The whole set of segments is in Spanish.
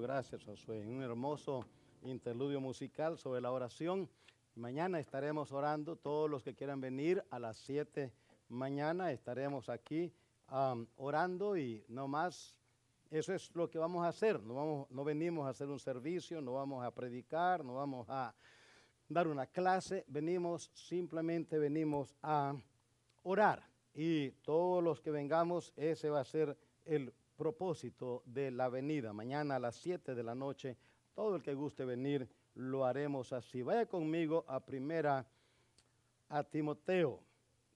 Gracias, Josué. Un hermoso interludio musical sobre la oración. Mañana estaremos orando. Todos los que quieran venir a las 7 mañana estaremos aquí orando y no más. Eso es lo que vamos a hacer. No, vamos, no venimos a hacer un servicio, no vamos a predicar, no vamos a dar una clase. Venimos, simplemente venimos a orar. Y todos los que vengamos, ese va a ser el propósito de la venida. Mañana a las 7 de la noche, todo el que guste venir, lo haremos así. Vaya conmigo a primera a Timoteo.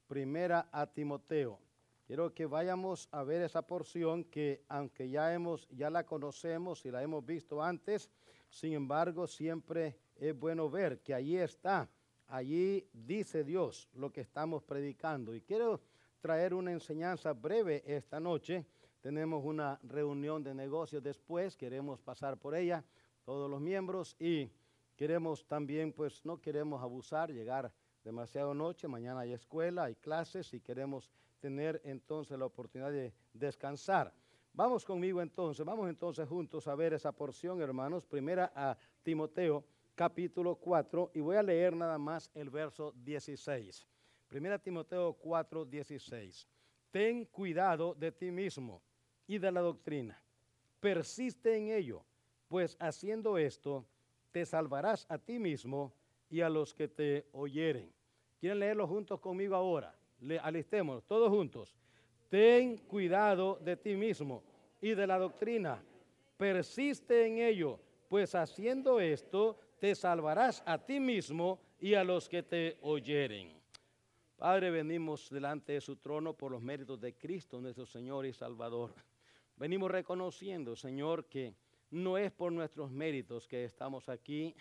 Primera a Timoteo. Quiero que vayamos a ver esa porción que aunque ya hemos ya la conocemos y la hemos visto antes, sin embargo, siempre es bueno ver que allí está. Allí dice Dios lo que estamos predicando y quiero traer una enseñanza breve esta noche tenemos una reunión de negocios después, queremos pasar por ella, todos los miembros, y queremos también, pues no queremos abusar, llegar demasiado noche, mañana hay escuela, hay clases y queremos tener entonces la oportunidad de descansar. Vamos conmigo entonces, vamos entonces juntos a ver esa porción, hermanos, primera a Timoteo capítulo 4 y voy a leer nada más el verso 16. Primera Timoteo 4, 16. Ten cuidado de ti mismo y de la doctrina. Persiste en ello, pues haciendo esto te salvarás a ti mismo y a los que te oyeren. ¿Quieren leerlo juntos conmigo ahora? Le, alistémonos, todos juntos. Ten cuidado de ti mismo y de la doctrina. Persiste en ello, pues haciendo esto te salvarás a ti mismo y a los que te oyeren. Padre, venimos delante de su trono por los méritos de Cristo, nuestro Señor y Salvador. Venimos reconociendo, Señor, que no es por nuestros méritos que estamos aquí,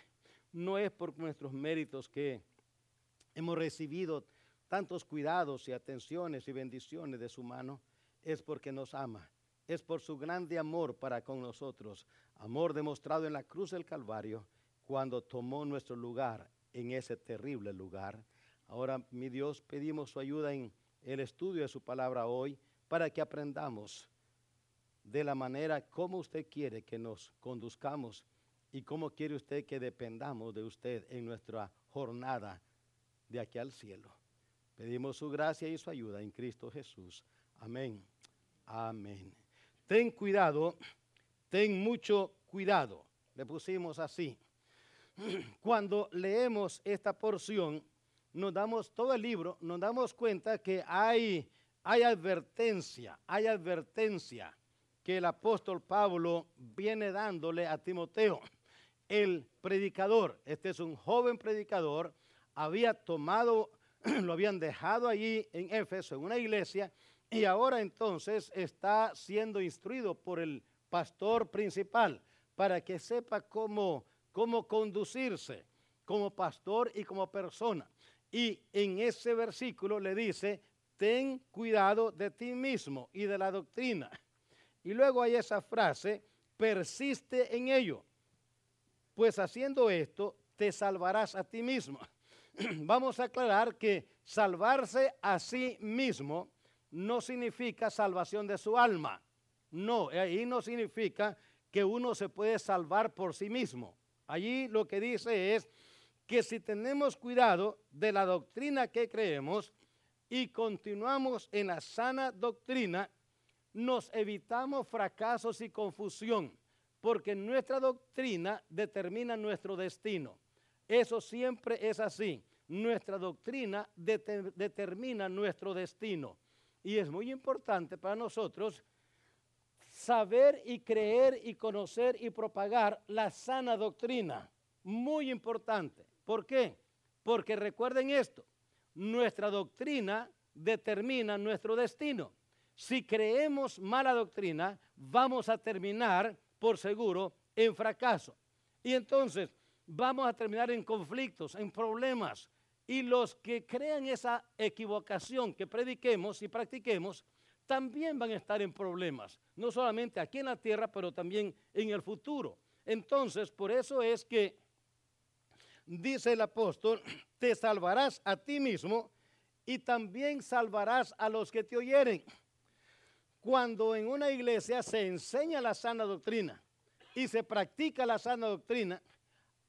no es por nuestros méritos que hemos recibido tantos cuidados y atenciones y bendiciones de su mano, es porque nos ama, es por su grande amor para con nosotros, amor demostrado en la cruz del Calvario, cuando tomó nuestro lugar en ese terrible lugar. Ahora, mi Dios, pedimos su ayuda en el estudio de su palabra hoy para que aprendamos de la manera como usted quiere que nos conduzcamos y cómo quiere usted que dependamos de usted en nuestra jornada de aquí al cielo. Pedimos su gracia y su ayuda en Cristo Jesús. Amén. Amén. Ten cuidado, ten mucho cuidado. Le pusimos así. Cuando leemos esta porción, nos damos todo el libro, nos damos cuenta que hay, hay advertencia, hay advertencia que el apóstol Pablo viene dándole a Timoteo. El predicador, este es un joven predicador, había tomado, lo habían dejado allí en Éfeso, en una iglesia, y ahora entonces está siendo instruido por el pastor principal para que sepa cómo, cómo conducirse como pastor y como persona. Y en ese versículo le dice, ten cuidado de ti mismo y de la doctrina. Y luego hay esa frase, persiste en ello, pues haciendo esto te salvarás a ti mismo. Vamos a aclarar que salvarse a sí mismo no significa salvación de su alma. No, ahí no significa que uno se puede salvar por sí mismo. Allí lo que dice es que si tenemos cuidado de la doctrina que creemos y continuamos en la sana doctrina, nos evitamos fracasos y confusión, porque nuestra doctrina determina nuestro destino. Eso siempre es así. Nuestra doctrina determina nuestro destino. Y es muy importante para nosotros saber y creer y conocer y propagar la sana doctrina. Muy importante. ¿Por qué? Porque recuerden esto, nuestra doctrina determina nuestro destino si creemos mala doctrina, vamos a terminar, por seguro, en fracaso. Y entonces vamos a terminar en conflictos, en problemas. Y los que crean esa equivocación que prediquemos y practiquemos, también van a estar en problemas, no solamente aquí en la tierra, pero también en el futuro. Entonces, por eso es que dice el apóstol, te salvarás a ti mismo y también salvarás a los que te oyeren cuando en una iglesia se enseña la sana doctrina, y se practica la sana doctrina,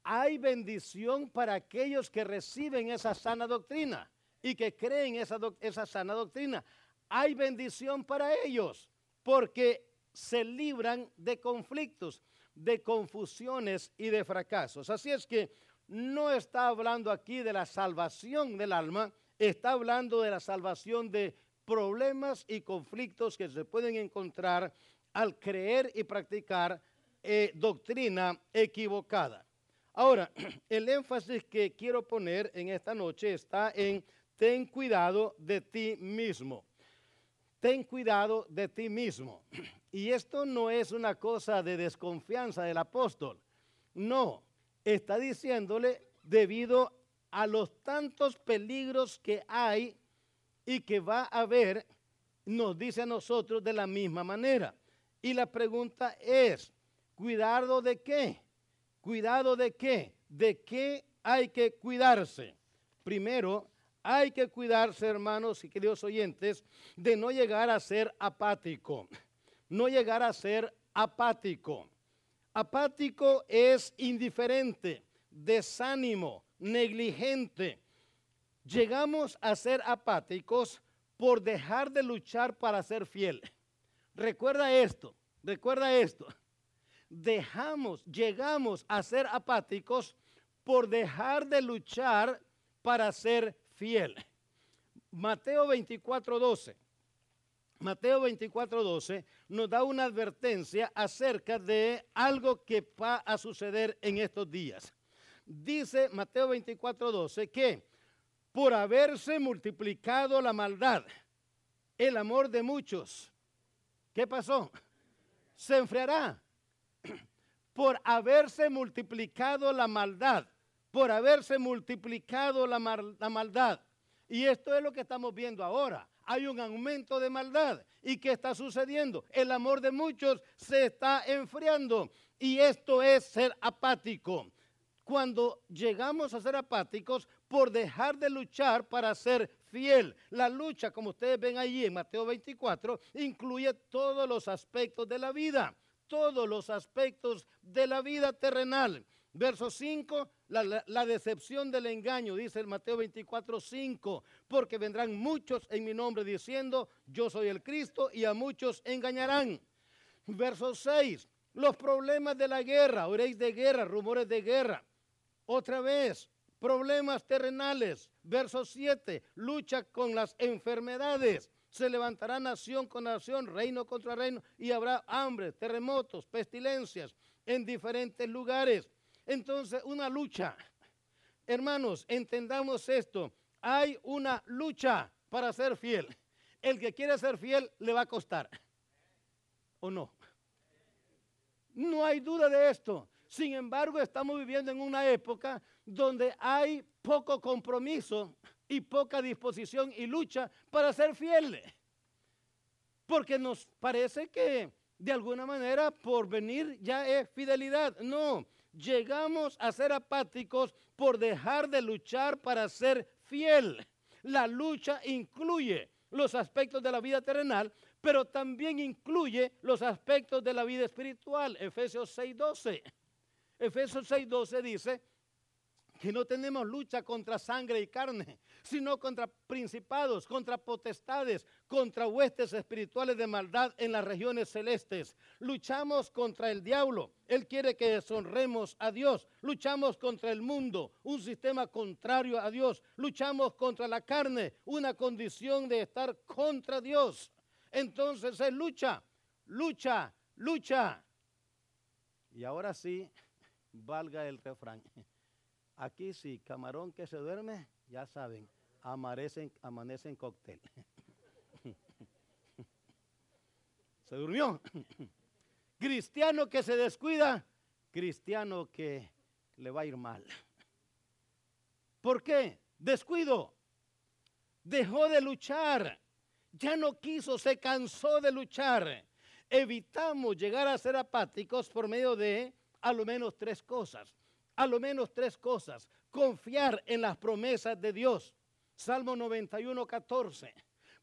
hay bendición para aquellos que reciben esa sana doctrina y que creen esa, esa sana doctrina. Hay bendición para ellos porque se libran de conflictos, de confusiones y de fracasos. Así es que no está hablando aquí de la salvación del alma, está hablando de la salvación de problemas y conflictos que se pueden encontrar al creer y practicar eh, doctrina equivocada. Ahora, el énfasis que quiero poner en esta noche está en ten cuidado de ti mismo. Ten cuidado de ti mismo. Y esto no es una cosa de desconfianza del apóstol. No, está diciéndole debido a los tantos peligros que hay y que va a haber, nos dice a nosotros de la misma manera. Y la pregunta es, ¿cuidado de qué? ¿Cuidado de qué? ¿De qué hay que cuidarse? Primero, hay que cuidarse, hermanos y queridos oyentes, de no llegar a ser apático. No llegar a ser apático. Apático es indiferente, desánimo, negligente. Llegamos a ser apáticos por dejar de luchar para ser fiel. Recuerda esto, recuerda esto. Dejamos, llegamos a ser apáticos por dejar de luchar para ser fiel. Mateo 24, 12. Mateo 24, 12 nos da una advertencia acerca de algo que va a suceder en estos días. Dice Mateo 24, 12 que por haberse multiplicado la maldad, el amor de muchos, ¿qué pasó? Se enfriará. Por haberse multiplicado la maldad, por haberse multiplicado la, maldad. Y esto es lo que estamos viendo ahora hay un aumento de maldad. ¿Y qué está sucediendo? El amor de muchos se está enfriando. Y esto es ser apático. Cuando llegamos a ser apáticos por dejar de luchar para ser fiel. La lucha, como ustedes ven allí en Mateo 24, incluye todos los aspectos de la vida. Todos los aspectos de la vida terrenal. Verso 5, la, decepción del engaño, dice el Mateo 24, 5, porque vendrán muchos en mi nombre diciendo, yo soy el Cristo, y a muchos engañarán. Verso 6, los problemas de la guerra, oréis de guerra, rumores de guerra. Otra vez, problemas terrenales. Verso 7, lucha con las enfermedades. Se levantará nación con nación, reino contra reino, y habrá hambre, terremotos, pestilencias en diferentes lugares. Entonces, una lucha. Hermanos, entendamos esto. Hay una lucha para ser fiel. El que quiere ser fiel le va a costar. ¿O no? No hay duda de esto. Sin embargo, estamos viviendo en una época donde hay poco compromiso y poca disposición y lucha para ser fieles. Porque nos parece que de alguna manera por venir ya es fidelidad. No, llegamos a ser apáticos por dejar de luchar para ser fiel. La lucha incluye los aspectos de la vida terrenal, pero también incluye los aspectos de la vida espiritual. Efesios 6:12. Efesios 6:12 dice, que no tenemos lucha contra sangre y carne, sino contra principados, contra potestades, contra huestes espirituales de maldad en las regiones celestes. Luchamos contra el diablo. Él quiere que deshonremos a Dios. Luchamos contra el mundo, un sistema contrario a Dios. Luchamos contra la carne, una condición de estar contra Dios. Entonces es lucha, lucha, lucha. Y ahora sí, valga el refrán. Aquí sí, camarón que se duerme, ya saben, amanece, amanece en cóctel. se durmió. cristiano que se descuida, cristiano que le va a ir mal. ¿Por qué? Descuido. Dejó de luchar. Ya no quiso, se cansó de luchar. Evitamos llegar a ser apáticos por medio de a lo menos tres cosas a lo menos tres cosas. Confiar en las promesas de Dios. Salmo 91, 14.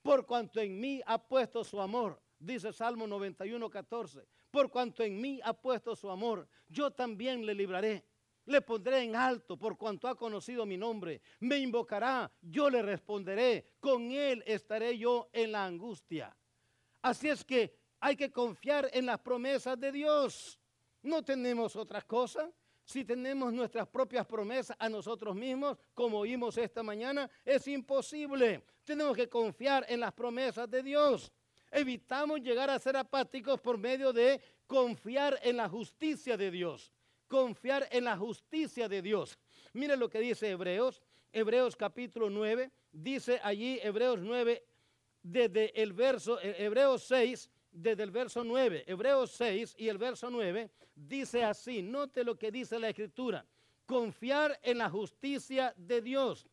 Por cuanto en mí ha puesto su amor, dice Salmo 91, 14. por cuanto en mí ha puesto su amor, yo también le libraré. Le pondré en alto por cuanto ha conocido mi nombre. Me invocará, yo le responderé. Con él estaré yo en la angustia. Así es que hay que confiar en las promesas de Dios. No tenemos otra cosa. Si tenemos nuestras propias promesas a nosotros mismos, como oímos esta mañana, es imposible. Tenemos que confiar en las promesas de Dios. Evitamos llegar a ser apáticos por medio de confiar en la justicia de Dios. Confiar en la justicia de Dios. Mire lo que dice Hebreos. Hebreos capítulo 9. Dice allí Hebreos 9 desde el verso, eh, Hebreos 6, desde el verso 9. Hebreos 6 y el verso 9 dice así. Note lo que dice la escritura. Confiar en la justicia de Dios.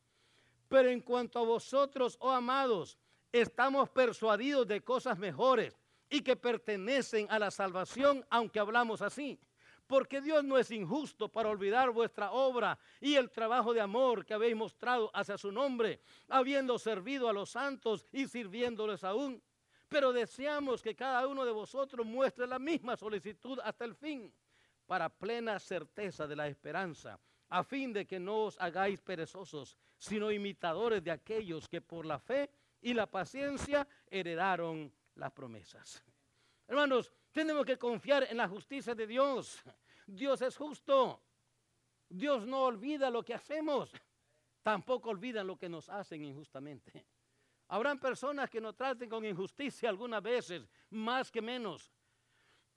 Pero en cuanto a vosotros, oh amados, estamos persuadidos de cosas mejores y que pertenecen a la salvación, aunque hablamos así. Porque Dios no es injusto para olvidar vuestra obra y el trabajo de amor que habéis mostrado hacia su nombre, habiendo servido a los santos y sirviéndoles aún. Pero deseamos que cada uno de vosotros muestre la misma solicitud hasta el fin, para plena certeza de la esperanza, a fin de que no os hagáis perezosos, sino imitadores de aquellos que por la fe y la paciencia heredaron las promesas. Hermanos, tenemos que confiar en la justicia de Dios. Dios es justo. Dios no olvida lo que hacemos. Tampoco olvidan lo que nos hacen injustamente. Habrán personas que nos traten con injusticia algunas veces, más que menos.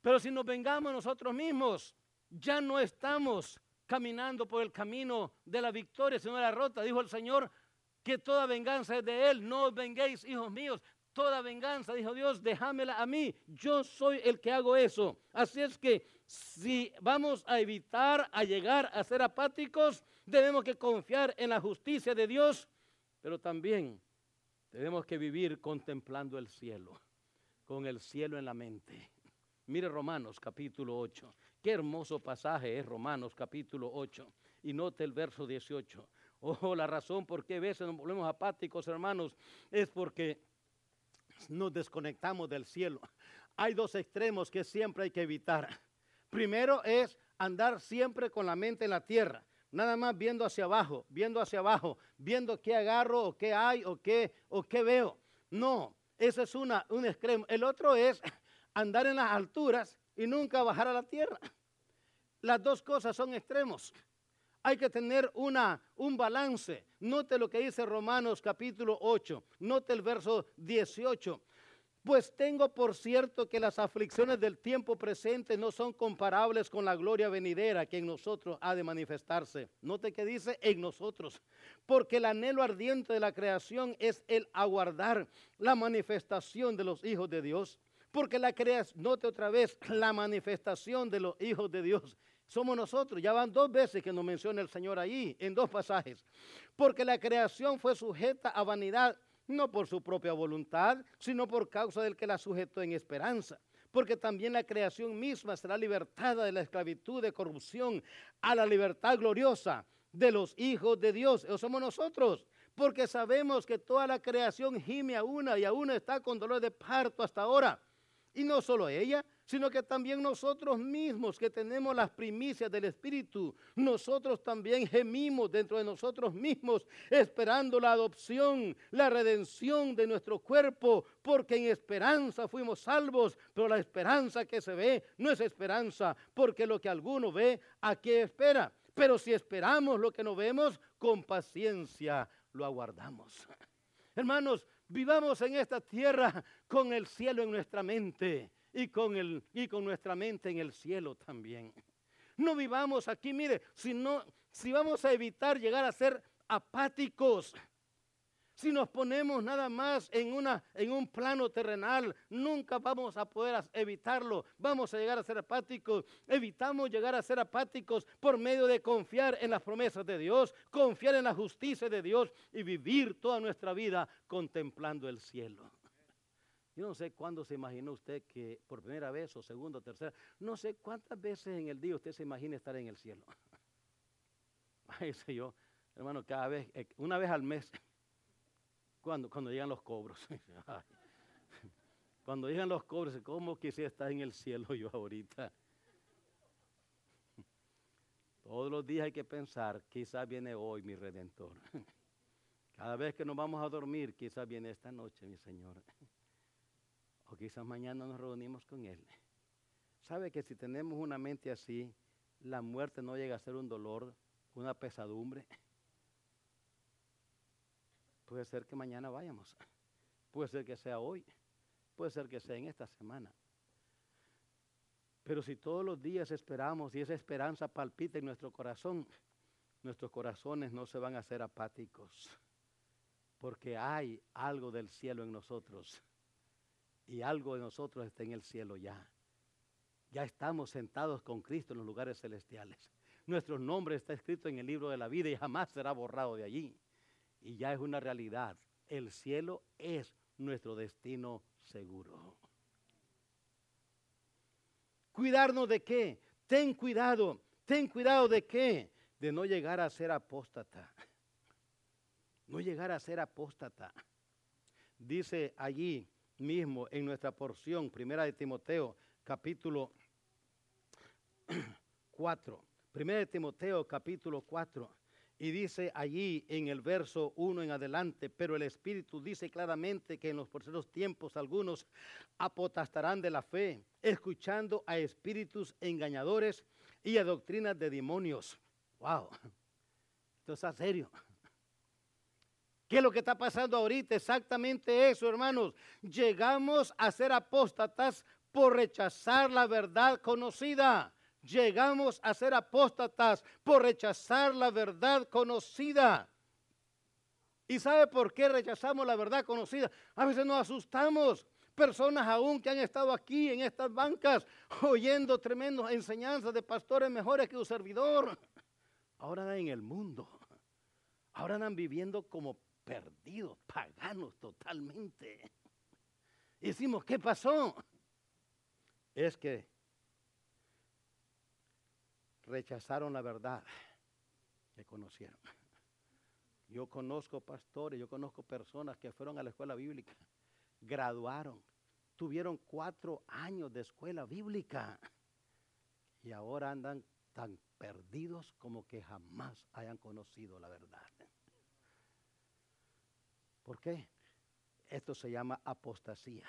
Pero si nos vengamos nosotros mismos, ya no estamos caminando por el camino de la victoria, sino de la rota. Dijo el Señor, que toda venganza es de Él. No os venguéis, hijos míos. Toda venganza, dijo Dios, déjamela a mí. Yo soy el que hago eso. Así es que si vamos a evitar a llegar a ser apáticos, debemos que confiar en la justicia de Dios, pero también tenemos que vivir contemplando el cielo, con el cielo en la mente. Mire Romanos capítulo 8. Qué hermoso pasaje es Romanos capítulo 8. Y note el verso 18. Oh, la razón por qué a veces nos volvemos apáticos, hermanos, es porque nos desconectamos del cielo. Hay dos extremos que siempre hay que evitar. Primero es andar siempre con la mente en la tierra, nada más viendo hacia abajo, viendo hacia abajo, viendo qué agarro o qué hay o qué, o qué veo. No, ese es una, un extremo. El otro es andar en las alturas y nunca bajar a la tierra. Las dos cosas son extremos. Hay que tener una, un balance. Note lo que dice Romanos capítulo 8. Note el verso 18. Pues tengo por cierto que las aflicciones del tiempo presente no son comparables con la gloria venidera que en nosotros ha de manifestarse. Note que dice en nosotros. Porque el anhelo ardiente de la creación es el aguardar la manifestación de los hijos de Dios. Porque la creación, note otra vez, la manifestación de los hijos de Dios somos nosotros. Ya van dos veces que nos menciona el Señor ahí, en dos pasajes. Porque la creación fue sujeta a vanidad, no por su propia voluntad, sino por causa del que la sujetó en esperanza. Porque también la creación misma será libertada de la esclavitud de corrupción a la libertad gloriosa de los hijos de Dios. Eso somos nosotros. Porque sabemos que toda la creación gime a una y a una está con dolor de parto hasta ahora. Y no solo ella, sino que también nosotros mismos que tenemos las primicias del Espíritu, nosotros también gemimos dentro de nosotros mismos, esperando la adopción, la redención de nuestro cuerpo, porque en esperanza fuimos salvos, pero la esperanza que se ve no es esperanza, porque lo que alguno ve, ¿a qué espera? Pero si esperamos lo que no vemos, con paciencia lo aguardamos. Hermanos, vivamos en esta tierra con el cielo en nuestra mente y con, el, y con nuestra mente en el cielo también. No vivamos aquí, mire, si, si vamos a evitar llegar a ser apáticos, si nos ponemos nada más en, una, en un plano terrenal, nunca vamos a poder evitarlo. Vamos a llegar a ser apáticos. Evitamos llegar a ser apáticos por medio de confiar en las promesas de Dios, confiar en la justicia de Dios y vivir toda nuestra vida contemplando el cielo. Yo no sé cuándo se imaginó usted que por primera vez o segunda o tercera, no sé cuántas veces en el día usted se imagina estar en el cielo. Ay, sé yo, hermano, cada vez, eh, una vez al mes, cuando, cuando llegan los cobros. Cuando llegan los cobres, ¿cómo quisiera estar en el cielo yo ahorita? Todos los días hay que pensar, quizás viene hoy mi redentor. Cada vez que nos vamos a dormir, quizás viene esta noche mi Señor. O quizás mañana nos reunimos con Él. ¿Sabe que si tenemos una mente así, la muerte no llega a ser un dolor, una pesadumbre? Puede ser que mañana vayamos. Puede ser que sea hoy. Puede ser que sea en esta semana. Pero si todos los días esperamos y esa esperanza palpita en nuestro corazón, nuestros corazones no se van a hacer apáticos, porque hay algo del cielo en nosotros y algo de nosotros está en el cielo ya. Ya estamos sentados con Cristo en los lugares celestiales. Nuestro nombre está escrito en el libro de la vida y jamás será borrado de allí. Y ya es una realidad. El cielo es nuestro destino seguro. ¿Cuidarnos de qué? Ten cuidado. Ten cuidado de qué? De no llegar a ser apóstata. No llegar a ser apóstata. Dice allí mismo en nuestra porción, primera de Timoteo, capítulo 4. Primera de Timoteo, capítulo 4. Y dice allí en el verso 1 en adelante, pero el Espíritu dice claramente que en los próximos tiempos algunos apotastarán de la fe, escuchando a espíritus engañadores y a doctrinas de demonios. Wow, esto está serio. ¿Qué es lo que está pasando ahorita? Exactamente eso, hermanos. Llegamos a ser apóstatas por rechazar la verdad conocida llegamos a ser apóstatas por rechazar la verdad conocida. ¿Y sabe por qué rechazamos la verdad conocida? A veces nos asustamos. Personas aún que han estado aquí en estas bancas oyendo tremendas enseñanzas de pastores mejores que un servidor. Ahora andan en el mundo. Ahora andan viviendo como perdidos, paganos totalmente. Y decimos, ¿qué pasó? Es que rechazaron la verdad que conocieron. Yo conozco pastores, yo conozco personas que fueron a la escuela bíblica, graduaron, tuvieron cuatro años de escuela bíblica y ahora andan tan perdidos como que jamás hayan conocido la verdad. ¿Por qué? Esto se llama apostasía.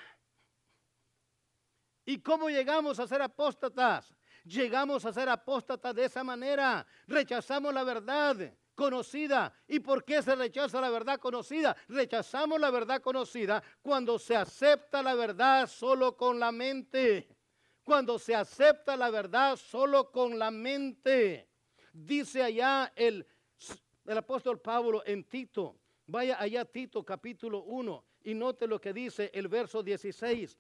¿Y cómo llegamos a ser apóstatas? Llegamos a ser apóstatas de esa manera. Rechazamos la verdad conocida. ¿Y por qué se rechaza la verdad conocida? Rechazamos la verdad conocida cuando se acepta la verdad solo con la mente. Cuando se acepta la verdad solo con la mente. Dice allá el, el apóstol Pablo en Tito. Vaya allá Tito capítulo 1 y note lo que dice el verso 16.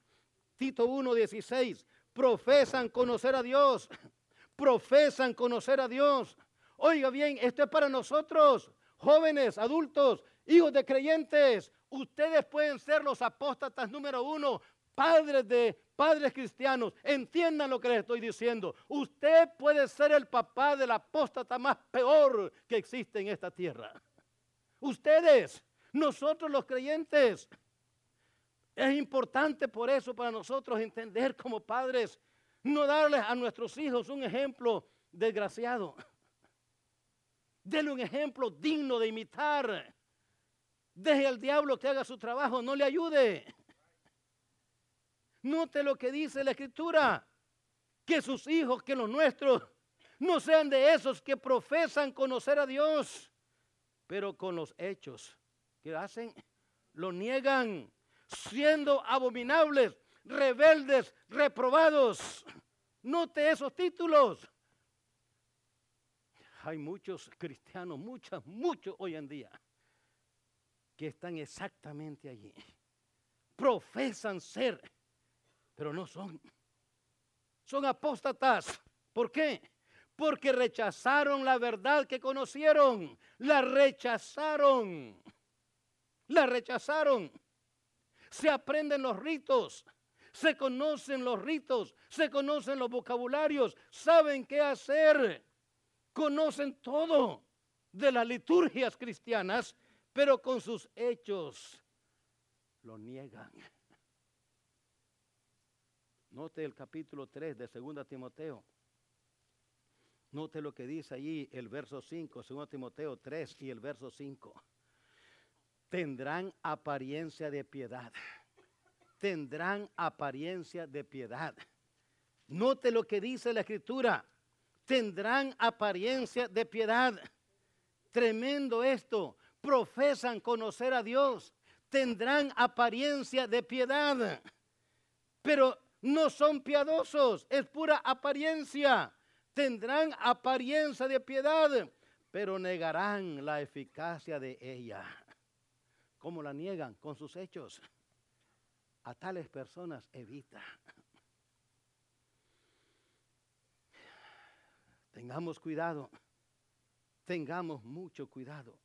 Tito 1, 16 profesan conocer a Dios, profesan conocer a Dios. Oiga bien, esto es para nosotros, jóvenes, adultos, hijos de creyentes. Ustedes pueden ser los apóstatas número uno, padres de padres cristianos. Entiendan lo que les estoy diciendo. Usted puede ser el papá del apóstata más peor que existe en esta tierra. Ustedes, nosotros los creyentes. Es importante por eso para nosotros entender como padres, no darles a nuestros hijos un ejemplo desgraciado. Denle un ejemplo digno de imitar. Deje al diablo que haga su trabajo, no le ayude. Note lo que dice la escritura, que sus hijos, que los nuestros, no sean de esos que profesan conocer a Dios, pero con los hechos que hacen, lo niegan siendo abominables, rebeldes, reprobados. Note esos títulos. Hay muchos cristianos, muchos, muchos hoy en día, que están exactamente allí. Profesan ser, pero no son. Son apóstatas. ¿Por qué? Porque rechazaron la verdad que conocieron. La rechazaron. La rechazaron se aprenden los ritos, se conocen los ritos, se conocen los vocabularios, saben qué hacer, conocen todo de las liturgias cristianas, pero con sus hechos lo niegan. Note el capítulo 3 de 2 Timoteo. Note lo que dice allí el verso 5, 2 Timoteo 3 y el verso 5. Tendrán apariencia de piedad. Tendrán apariencia de piedad. Note lo que dice la escritura. Tendrán apariencia de piedad. Tremendo esto. Profesan conocer a Dios. Tendrán apariencia de piedad. Pero no son piadosos. Es pura apariencia tendrán apariencia de piedad, pero negarán la eficacia de ella. ¿Cómo la niegan? Con sus hechos. A tales personas evita. Tengamos cuidado. Tengamos mucho cuidado.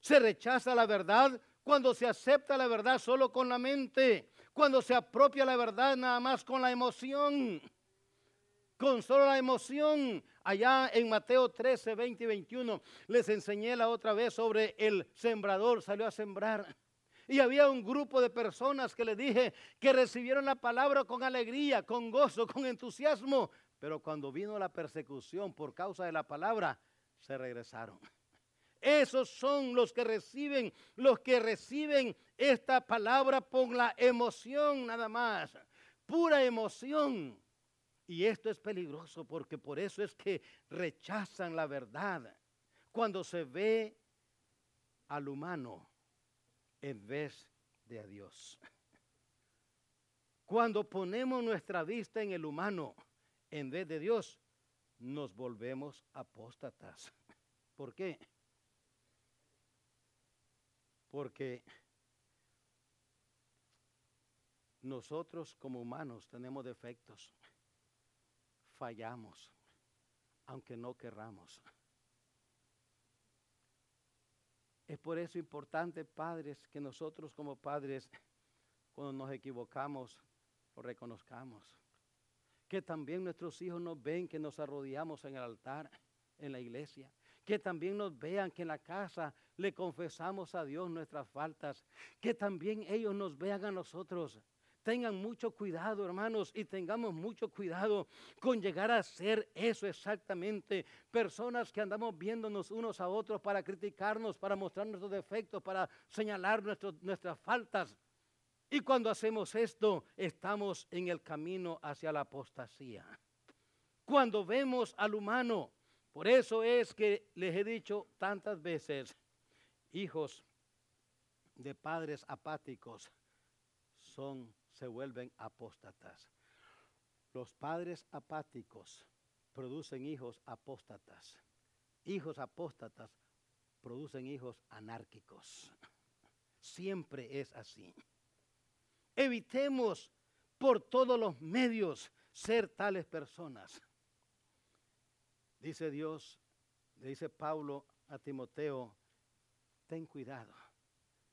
Se rechaza la verdad cuando se acepta la verdad solo con la mente. Cuando se apropia la verdad nada más con la emoción con solo la emoción. Allá en Mateo 13, 20 y 21 les enseñé la otra vez sobre el sembrador, salió a sembrar. Y había un grupo de personas que le dije que recibieron la palabra con alegría, con gozo, con entusiasmo. Pero cuando vino la persecución por causa de la palabra, se regresaron. Esos son los que reciben, los que reciben esta palabra por la emoción nada más. Pura emoción. Y esto es peligroso porque por eso es que rechazan la verdad. Cuando se ve al humano en vez de a Dios. Cuando ponemos nuestra vista en el humano en vez de Dios, nos volvemos apóstatas. ¿Por qué? Porque nosotros como humanos tenemos defectos fallamos, aunque no querramos. Es por eso importante, padres, que nosotros como padres, cuando nos equivocamos, lo reconozcamos. Que también nuestros hijos nos ven que nos arrodillamos en el altar, en la iglesia. Que también nos vean que en la casa le confesamos a Dios nuestras faltas. Que también ellos nos vean a nosotros Tengan mucho cuidado, hermanos, y tengamos mucho cuidado con llegar a ser eso exactamente. Personas que andamos viéndonos unos a otros para criticarnos, para mostrar nuestros defectos, para señalar nuestras faltas. Y cuando hacemos esto, estamos en el camino hacia la apostasía. Cuando vemos al humano, por eso es que les he dicho tantas veces, hijos de padres apáticos son se vuelven apóstatas. Los padres apáticos producen hijos apóstatas. Hijos apóstatas producen hijos anárquicos. Siempre es así. Evitemos por todos los medios ser tales personas. Dice Dios, le dice Pablo a Timoteo, ten cuidado.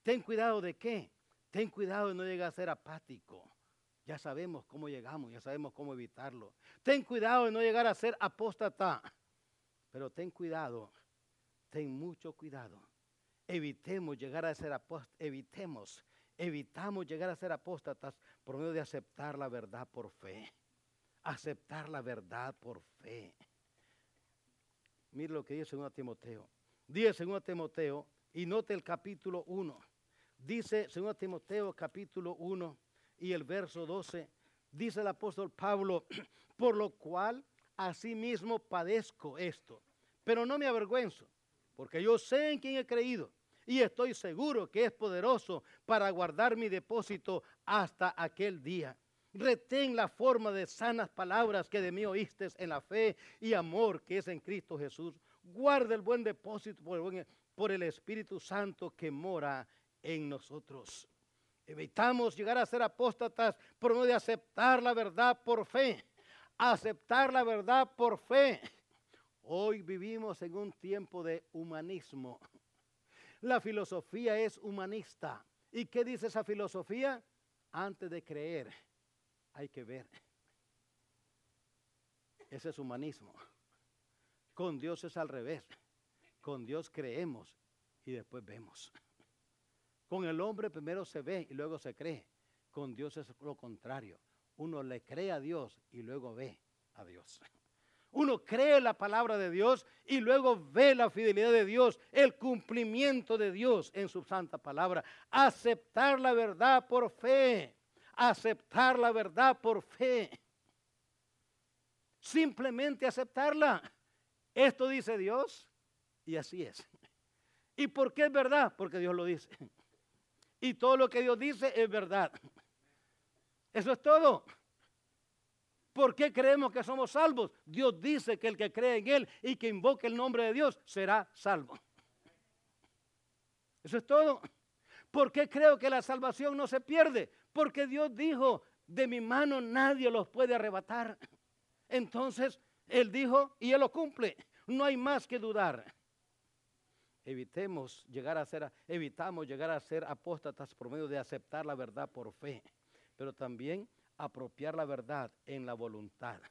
¿Ten cuidado de qué? Ten cuidado de no llegar a ser apático. Ya sabemos cómo llegamos, ya sabemos cómo evitarlo. Ten cuidado de no llegar a ser apóstata. Pero ten cuidado, ten mucho cuidado. Evitemos llegar a ser apóstatas, evitemos, evitamos llegar a ser apóstatas por medio de aceptar la verdad por fe. Aceptar la verdad por fe. Mire lo que dice 2 Timoteo. Dice 2 Timoteo y note el capítulo 1. Dice 2 Timoteo capítulo 1 y el verso 12, dice el apóstol Pablo, por lo cual asimismo padezco esto, pero no me avergüenzo, porque yo sé en quién he creído y estoy seguro que es poderoso para guardar mi depósito hasta aquel día. Retén la forma de sanas palabras que de mí oíste en la fe y amor que es en Cristo Jesús. Guarda el buen depósito por el, por el Espíritu Santo que mora en nosotros. Evitamos llegar a ser apóstatas por no de aceptar la verdad por fe. Aceptar la verdad por fe. Hoy vivimos en un tiempo de humanismo. La filosofía es humanista. ¿Y qué dice esa filosofía? Antes de creer, hay que ver. Ese es humanismo. Con Dios es al revés. Con Dios creemos y después vemos. Con el hombre primero se ve y luego se cree. Con Dios es lo contrario. Uno le cree a Dios y luego ve a Dios. Uno cree la palabra de Dios y luego ve la fidelidad de Dios, el cumplimiento de Dios en su santa palabra. Aceptar la verdad por fe. Aceptar la verdad por fe. Simplemente aceptarla. Esto dice Dios y así es. ¿Y por qué es verdad? Porque Dios lo dice. Y todo lo que Dios dice es verdad. Eso es todo. ¿Por qué creemos que somos salvos? Dios dice que el que cree en Él y que invoque el nombre de Dios será salvo. Eso es todo. ¿Por qué creo que la salvación no se pierde? Porque Dios dijo, de mi mano nadie los puede arrebatar. Entonces, Él dijo y Él lo cumple. No hay más que dudar. Evitemos llegar a ser, evitamos llegar a ser apóstatas por medio de aceptar la verdad por fe, pero también apropiar la verdad en la voluntad.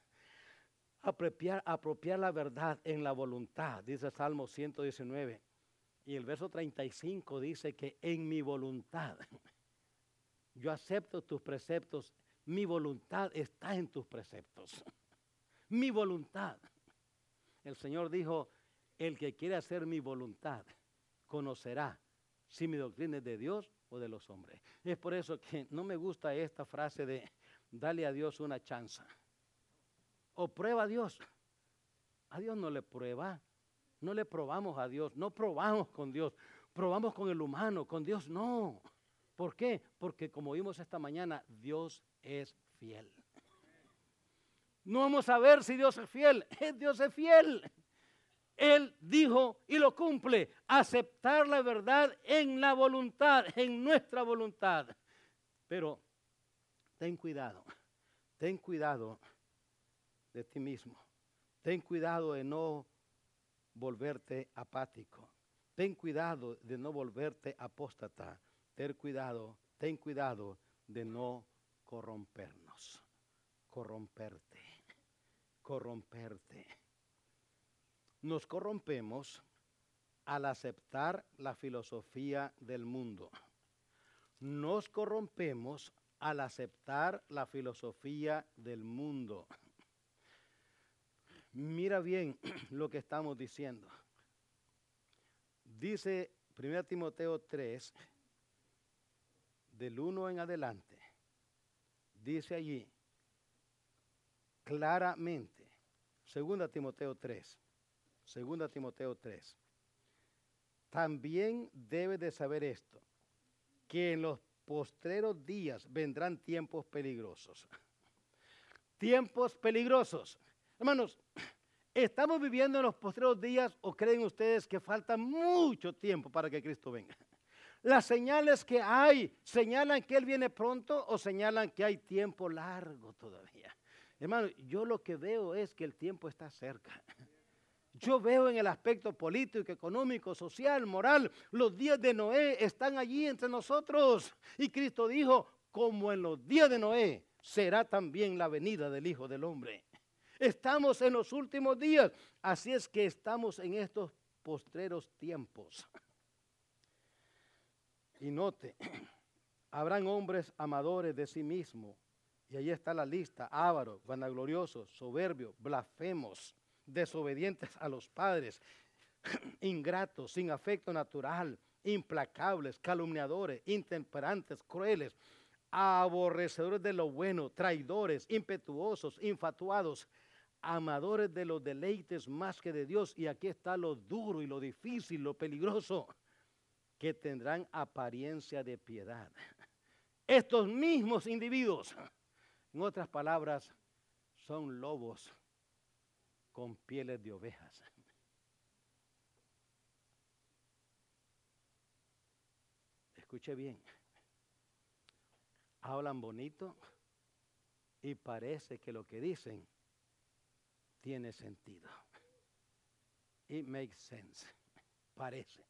Apropiar, apropiar la verdad en la voluntad, dice Salmo 119. Y el verso 35 dice que en mi voluntad, yo acepto tus preceptos, mi voluntad está en tus preceptos. Mi voluntad. El Señor dijo, el que quiere hacer mi voluntad conocerá si mi doctrina es de Dios o de los hombres. Es por eso que no me gusta esta frase de dale a Dios una chance. O prueba a Dios. A Dios no le prueba. No le probamos a Dios. No probamos con Dios. Probamos con el humano. Con Dios no. ¿Por qué? Porque como vimos esta mañana, Dios es fiel. No vamos a ver si Dios es fiel. Dios es fiel. Él dijo y lo cumple. Aceptar la verdad en la voluntad, en nuestra voluntad. Pero ten cuidado, ten cuidado de ti mismo. Ten cuidado de no volverte apático. Ten cuidado de no volverte apóstata. Ten cuidado, ten cuidado de no corrompernos. Corromperte, corromperte. Nos corrompemos al aceptar la filosofía del mundo. Nos corrompemos al aceptar la filosofía del mundo. Mira bien lo que estamos diciendo. Dice 1 Timoteo 3, del 1 en adelante, dice allí claramente, 2 Timoteo 3, 2 Timoteo 3, también debe de saber esto, que en los postreros días vendrán tiempos peligrosos. Tiempos peligrosos. Hermanos, ¿estamos viviendo en los postreros días o creen ustedes que falta mucho tiempo para que Cristo venga? Las señales que hay, ¿señalan que Él viene pronto o señalan que hay tiempo largo todavía? Hermano, yo lo que veo es que el tiempo está cerca. Yo veo en el aspecto político, económico, social, moral, los días de Noé están allí entre nosotros. Y Cristo dijo, como en los días de Noé, será también la venida del Hijo del Hombre. Estamos en los últimos días, así es que estamos en estos postreros tiempos. Y note, habrán hombres amadores de sí mismos, y ahí está la lista, ávaros, vanagloriosos, soberbios, blasfemos desobedientes a los padres, ingratos, sin afecto natural, implacables, calumniadores, intemperantes, crueles, aborrecedores de lo bueno, traidores, impetuosos, infatuados, amadores de los deleites más que de Dios. Y aquí está lo duro y lo difícil, lo peligroso, que tendrán apariencia de piedad. Estos mismos individuos, en otras palabras, son lobos con pieles de ovejas. Escuche bien. Hablan bonito y parece que lo que dicen tiene sentido. It makes sense. Parece.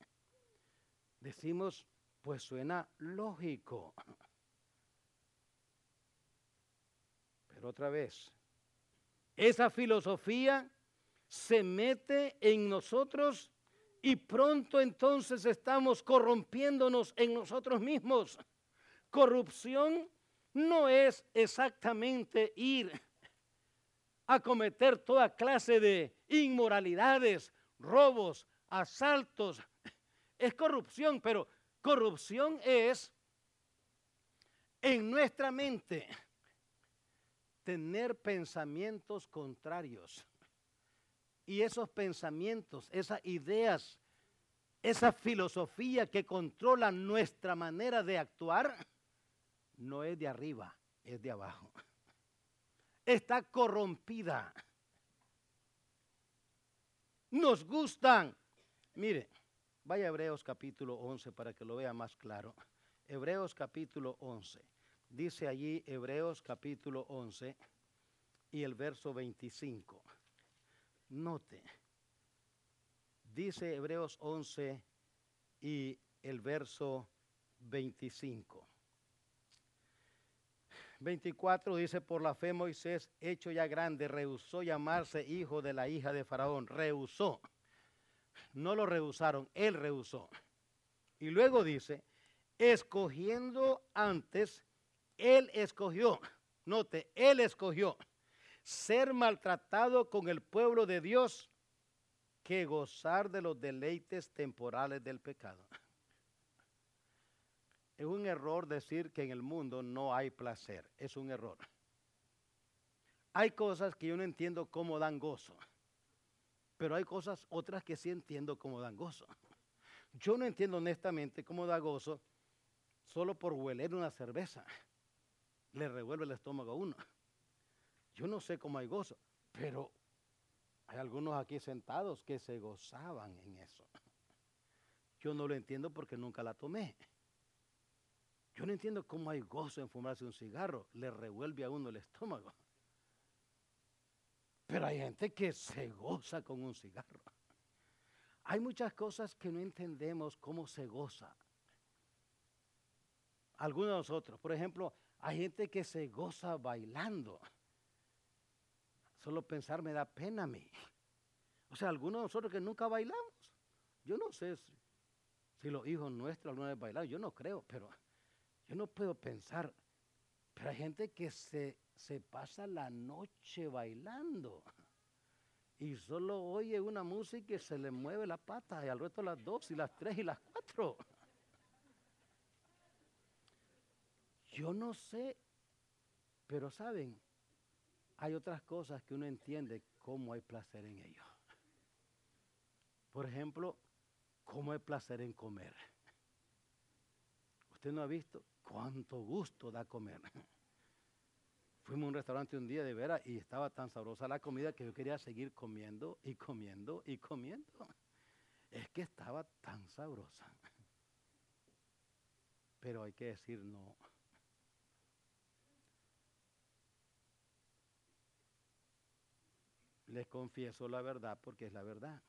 Decimos, pues suena lógico. Pero otra vez, esa filosofía se mete en nosotros y pronto entonces estamos corrompiéndonos en nosotros mismos. Corrupción no es exactamente ir a cometer toda clase de inmoralidades, robos, asaltos. Es corrupción, pero corrupción es en nuestra mente tener pensamientos contrarios. Y esos pensamientos, esas ideas, esa filosofía que controla nuestra manera de actuar, no es de arriba, es de abajo. Está corrompida. Nos gustan. Mire, vaya a Hebreos capítulo 11 para que lo vea más claro. Hebreos capítulo 11. Dice allí Hebreos capítulo 11 y el verso 25. Note, dice Hebreos 11 y el verso 25. 24 dice, por la fe Moisés, hecho ya grande, rehusó llamarse hijo de la hija de Faraón. Rehusó. No lo rehusaron, él rehusó. Y luego dice, escogiendo antes, él escogió, note, él escogió ser maltratado con el pueblo de Dios que gozar de los deleites temporales del pecado. Es un error decir que en el mundo no hay placer, es un error. Hay cosas que yo no entiendo cómo dan gozo, pero hay cosas otras que sí entiendo cómo dan gozo. Yo no entiendo honestamente cómo da gozo solo por hueler una cerveza. Le revuelve el estómago a uno. Yo no sé cómo hay gozo, pero hay algunos aquí sentados que se gozaban en eso. Yo no lo entiendo porque nunca la tomé. Yo no entiendo cómo hay gozo en fumarse un cigarro. Le revuelve a uno el estómago. Pero hay gente que se goza con un cigarro. Hay muchas cosas que no entendemos cómo se goza algunos de nosotros. Por ejemplo, hay gente que se goza bailando. Solo pensar me da pena a mí. O sea, algunos de nosotros que nunca bailamos. Yo no sé si, los hijos nuestros alguna vez bailaron. Yo no creo, pero yo no puedo pensar. Pero hay gente que se, se pasa la noche bailando. Y solo oye una música y se le mueve la pata. Y al resto las dos y las tres y las cuatro. Yo no sé, pero saben, hay otras cosas que uno entiende cómo hay placer en ello. Por ejemplo, cómo hay placer en comer. Usted no ha visto cuánto gusto da comer. Fuimos a un restaurante un día de veras y estaba tan sabrosa la comida que yo quería seguir comiendo y comiendo y comiendo. Es que estaba tan sabrosa. Pero hay que decir no. Les confieso la verdad porque es la verdad.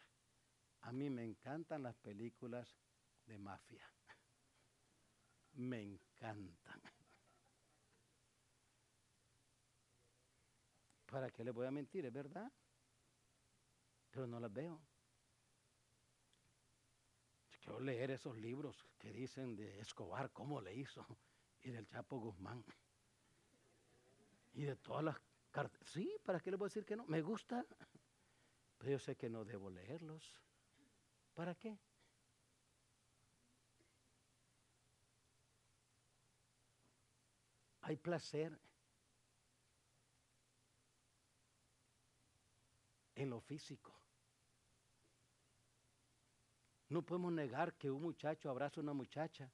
A mí me encantan las películas de mafia. Me encantan. ¿Para qué les voy a mentir? Es verdad. Pero no las veo. Quiero leer esos libros que dicen de Escobar, cómo le hizo, y del Chapo Guzmán, y de todas las Sí, ¿para qué le voy a decir que no? Me gusta, pero yo sé que no debo leerlos. ¿Para qué? Hay placer en lo físico. No podemos negar que un muchacho abraza a una muchacha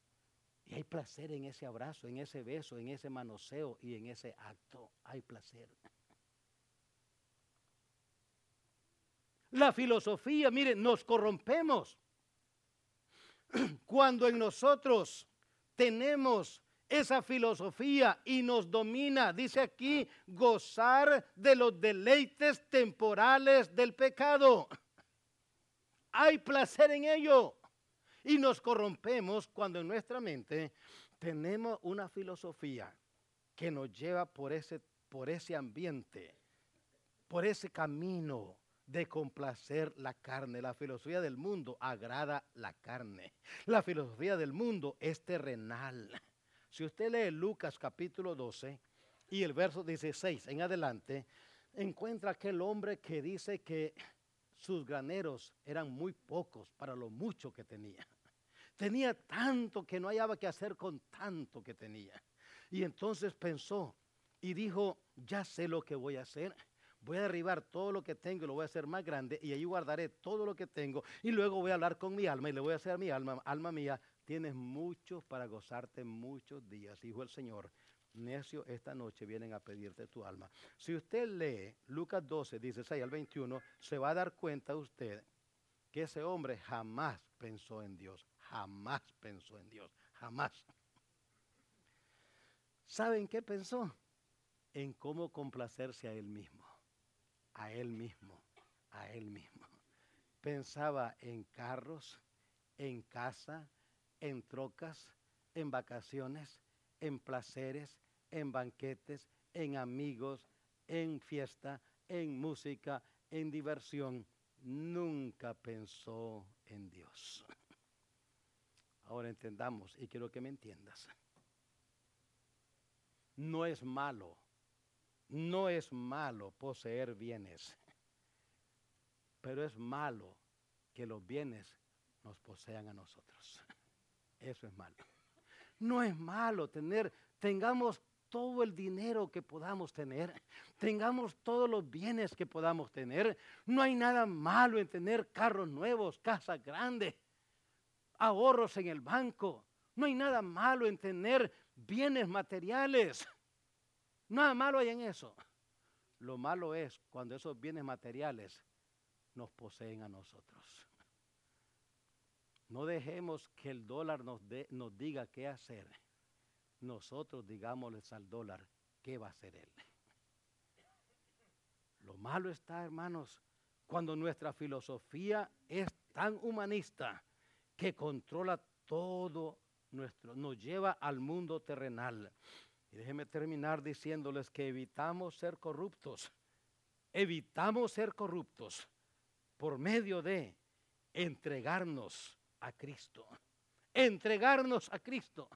y hay placer en ese abrazo, en ese beso, en ese manoseo y en ese acto. Hay placer. La filosofía, miren, nos corrompemos. Cuando en nosotros tenemos esa filosofía y nos domina, dice aquí, gozar de los deleites temporales del pecado. Hay placer en ello. Y nos corrompemos cuando en nuestra mente tenemos una filosofía que nos lleva por ese, por ese ambiente, por ese camino de complacer la carne. La filosofía del mundo agrada la carne. La filosofía del mundo es terrenal. Si usted lee Lucas capítulo 12 y el verso 16 en adelante, encuentra aquel hombre que dice que sus graneros eran muy pocos para lo mucho que tenía. Tenía tanto que no hallaba que hacer con tanto que tenía. Y entonces pensó y dijo, ya sé lo que voy a hacer. Voy a derribar todo lo que tengo y lo voy a hacer más grande y ahí guardaré todo lo que tengo y luego voy a hablar con mi alma y le voy a decir a mi alma, alma mía, tienes mucho para gozarte muchos días, dijo el Señor. Necio, esta noche vienen a pedirte tu alma. Si usted lee Lucas 12, 16 al 21, se va a dar cuenta usted que ese hombre jamás pensó en Dios, jamás pensó en Dios, jamás. ¿Saben qué pensó? En cómo complacerse a él mismo, a él mismo, a él mismo. Pensaba en carros, en casa, en trocas, en vacaciones, en placeres, en banquetes, en amigos, en fiesta, en música, en diversión. Nunca pensó en Dios. Ahora entendamos y quiero que me entiendas. No es malo, no es malo poseer bienes, pero es malo que los bienes nos posean a nosotros. Eso es malo. No es malo tener, tengamos todo el dinero que podamos tener, tengamos todos los bienes que podamos tener. No hay nada malo en tener carros nuevos, casas grandes, ahorros en el banco. No hay nada malo en tener bienes materiales. Nada malo hay en eso. Lo malo es cuando esos bienes materiales nos poseen a nosotros. No dejemos que el dólar nos, nos diga qué hacer. Nosotros digámosles al dólar qué va a hacer él. Lo malo está, hermanos, cuando nuestra filosofía es tan humanista que controla todo nuestro, nos lleva al mundo terrenal. Y déjenme terminar diciéndoles que evitamos ser corruptos. Evitamos ser corruptos por medio de entregarnos a Cristo. Entregarnos a Cristo.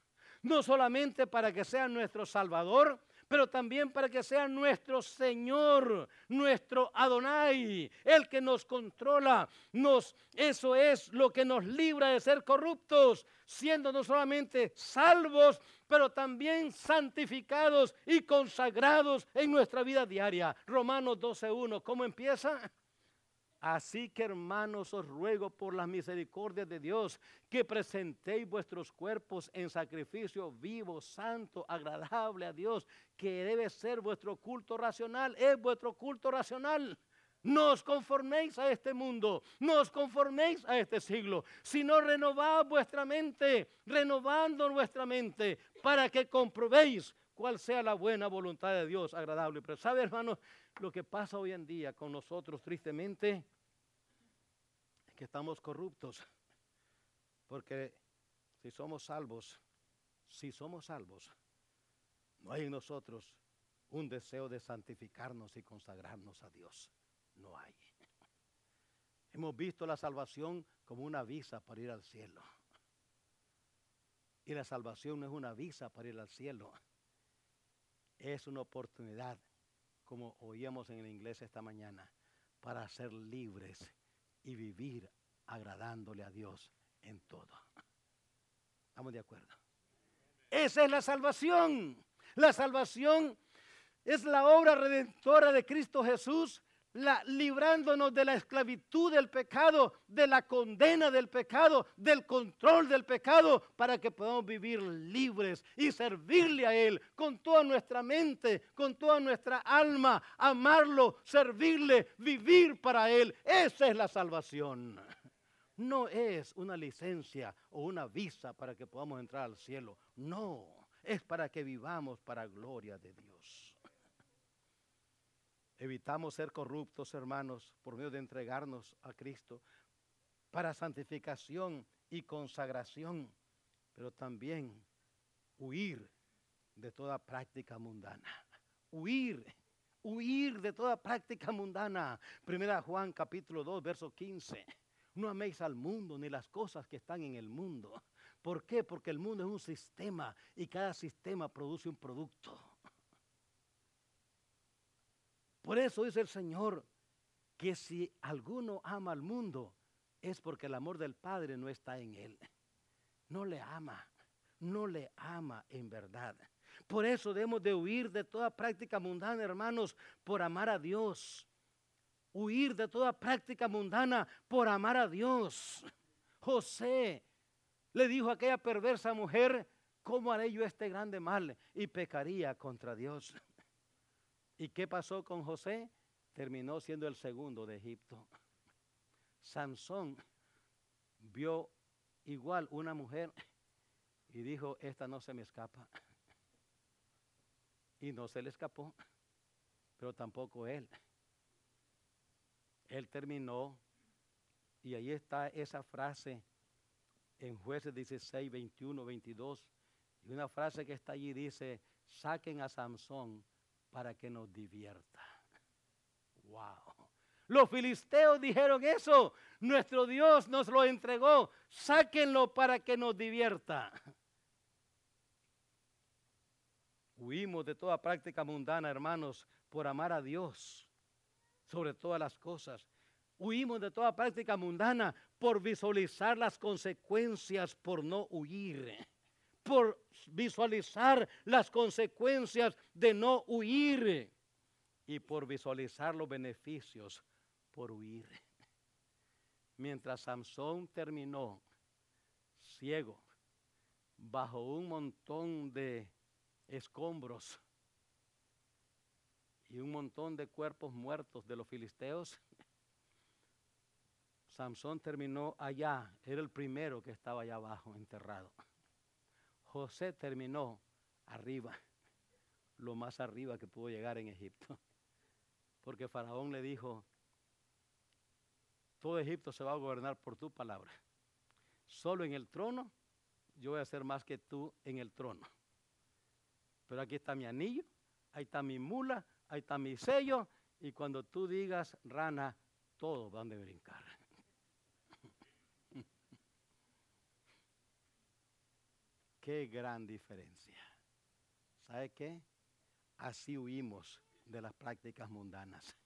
No solamente para que sea nuestro Salvador, pero también para que sea nuestro Señor, nuestro Adonai, el que nos controla. Nos, eso es lo que nos libra de ser corruptos, siendo no solamente salvos, pero también santificados y consagrados en nuestra vida diaria. Romanos 12.1, ¿cómo empieza? Así que hermanos, os ruego por las misericordias de Dios que presentéis vuestros cuerpos en sacrificio vivo, santo, agradable a Dios, que debe ser vuestro culto racional, es vuestro culto racional. No os conforméis a este mundo, no os conforméis a este siglo, sino renovad vuestra mente, renovando vuestra mente, para que comprobéis cuál sea la buena voluntad de Dios, agradable. Pero sabe, hermanos, lo que pasa hoy en día con nosotros, tristemente, es que estamos corruptos. Porque si somos salvos, si somos salvos, no hay en nosotros un deseo de santificarnos y consagrarnos a Dios. No hay. Hemos visto la salvación como una visa para ir al cielo. Y la salvación no es una visa para ir al cielo es una oportunidad, como oíamos en el inglés esta mañana, para ser libres y vivir agradándole a Dios en todo. ¿Estamos de acuerdo? Esa es la salvación. La salvación es la obra redentora de Cristo Jesús librándonos de la esclavitud del pecado, de la condena del pecado, del control del pecado, para que podamos vivir libres y servirle a Él con toda nuestra mente, con toda nuestra alma, amarlo, servirle, vivir para Él. Esa es la salvación. No es una licencia o una visa para que podamos entrar al cielo. No, es para que vivamos para gloria de Dios. Evitamos ser corruptos, hermanos, por medio de entregarnos a Cristo para santificación y consagración, pero también huir de toda práctica mundana. Huir, huir de toda práctica mundana. Primera Juan capítulo 2, verso 15. No améis al mundo ni las cosas que están en el mundo. ¿Por qué? Porque el mundo es un sistema y cada sistema produce un producto. Por eso dice el Señor que si alguno ama al mundo es porque el amor del Padre no está en él. No le ama, no le ama en verdad. Por eso debemos de huir de toda práctica mundana, hermanos, por amar a Dios. Huir de toda práctica mundana por amar a Dios. José le dijo a aquella perversa mujer, ¿cómo haré yo este grande mal? Y pecaría contra Dios. ¿Y qué pasó con José? Terminó siendo el segundo de Egipto. Sansón vio igual una mujer y dijo, esta no se me escapa. Y no se le escapó, pero tampoco él. Él terminó, y ahí está esa frase en jueces 16, 21, 22, y una frase que está allí dice, saquen a Samson para que nos divierta. Wow. Los filisteos dijeron eso. Nuestro Dios nos lo entregó. Sáquenlo para que nos divierta. Huimos de toda práctica mundana, hermanos, por amar a Dios sobre todas las cosas. Huimos de toda práctica mundana por visualizar las consecuencias por no huir. Por visualizar las consecuencias de no huir. Y por visualizar los beneficios por huir. Mientras Samson terminó ciego bajo un montón de escombros y un montón de cuerpos muertos de los filisteos, Samson terminó allá, era el primero que estaba allá abajo enterrado. José terminó arriba, lo más arriba que pudo llegar en Egipto, porque Faraón le dijo, todo Egipto se va a gobernar por tu palabra. Solo en el trono yo voy a ser más que tú en el trono. Pero aquí está mi anillo, ahí está mi mula, ahí está mi sello, y cuando tú digas rana, todos van a brincar. Qué gran diferencia. ¿Sabe qué? Así huimos de las prácticas mundanas,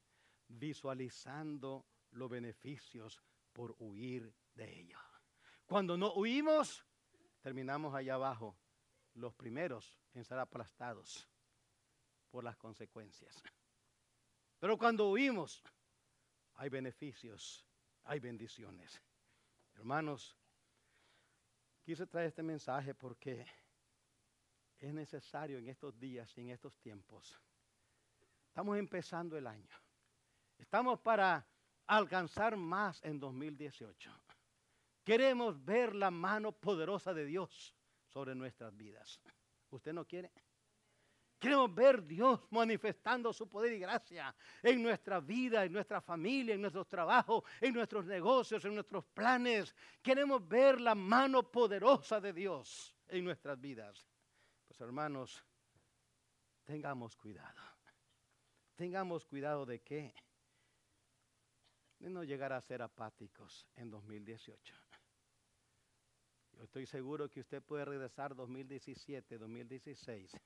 visualizando los beneficios por huir de ellos. Cuando no huimos, terminamos allá abajo, los primeros en ser aplastados por las consecuencias. Pero cuando huimos, hay beneficios, hay bendiciones. Hermanos, quise traer este mensaje porque es necesario en estos días y en estos tiempos. Estamos empezando el año. Estamos para alcanzar más en 2018. Queremos ver la mano poderosa de Dios sobre nuestras vidas. ¿Usted no quiere? Queremos ver Dios manifestando su poder y gracia en nuestra vida, en nuestra familia, en nuestros trabajos, en nuestros negocios, en nuestros planes. Queremos ver la mano poderosa de Dios en nuestras vidas. Pues hermanos, tengamos cuidado. Tengamos cuidado de qué? De no llegar a ser apáticos en 2018. Yo estoy seguro que usted puede regresar 2017, 2016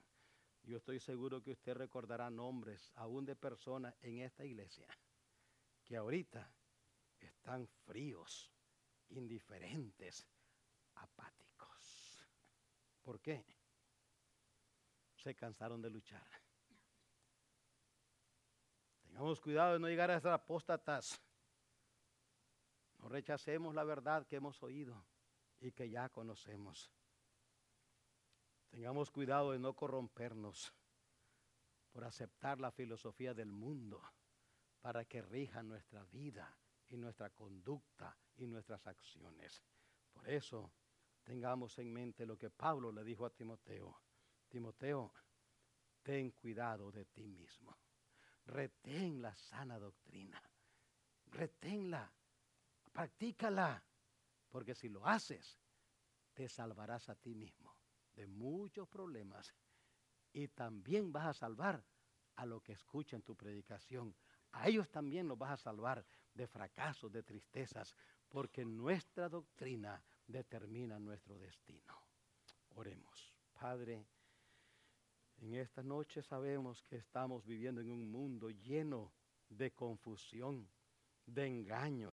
yo estoy seguro que usted recordará nombres aún de personas en esta iglesia que ahorita están fríos, indiferentes, apáticos. ¿Por qué? Se cansaron de luchar. Tengamos cuidado de no llegar a ser apóstatas. No rechacemos la verdad que hemos oído y que ya conocemos. Tengamos cuidado de no corrompernos por aceptar la filosofía del mundo para que rija nuestra vida y nuestra conducta y nuestras acciones. Por eso, tengamos en mente lo que Pablo le dijo a Timoteo. Timoteo, ten cuidado de ti mismo. Retén la sana doctrina. Reténla. Practícala. Porque si lo haces, te salvarás a ti mismo de muchos problemas y también vas a salvar a los que escuchan tu predicación. A ellos también los vas a salvar de fracasos, de tristezas, porque nuestra doctrina determina nuestro destino. Oremos. Padre, en esta noche sabemos que estamos viviendo en un mundo lleno de confusión, de engaños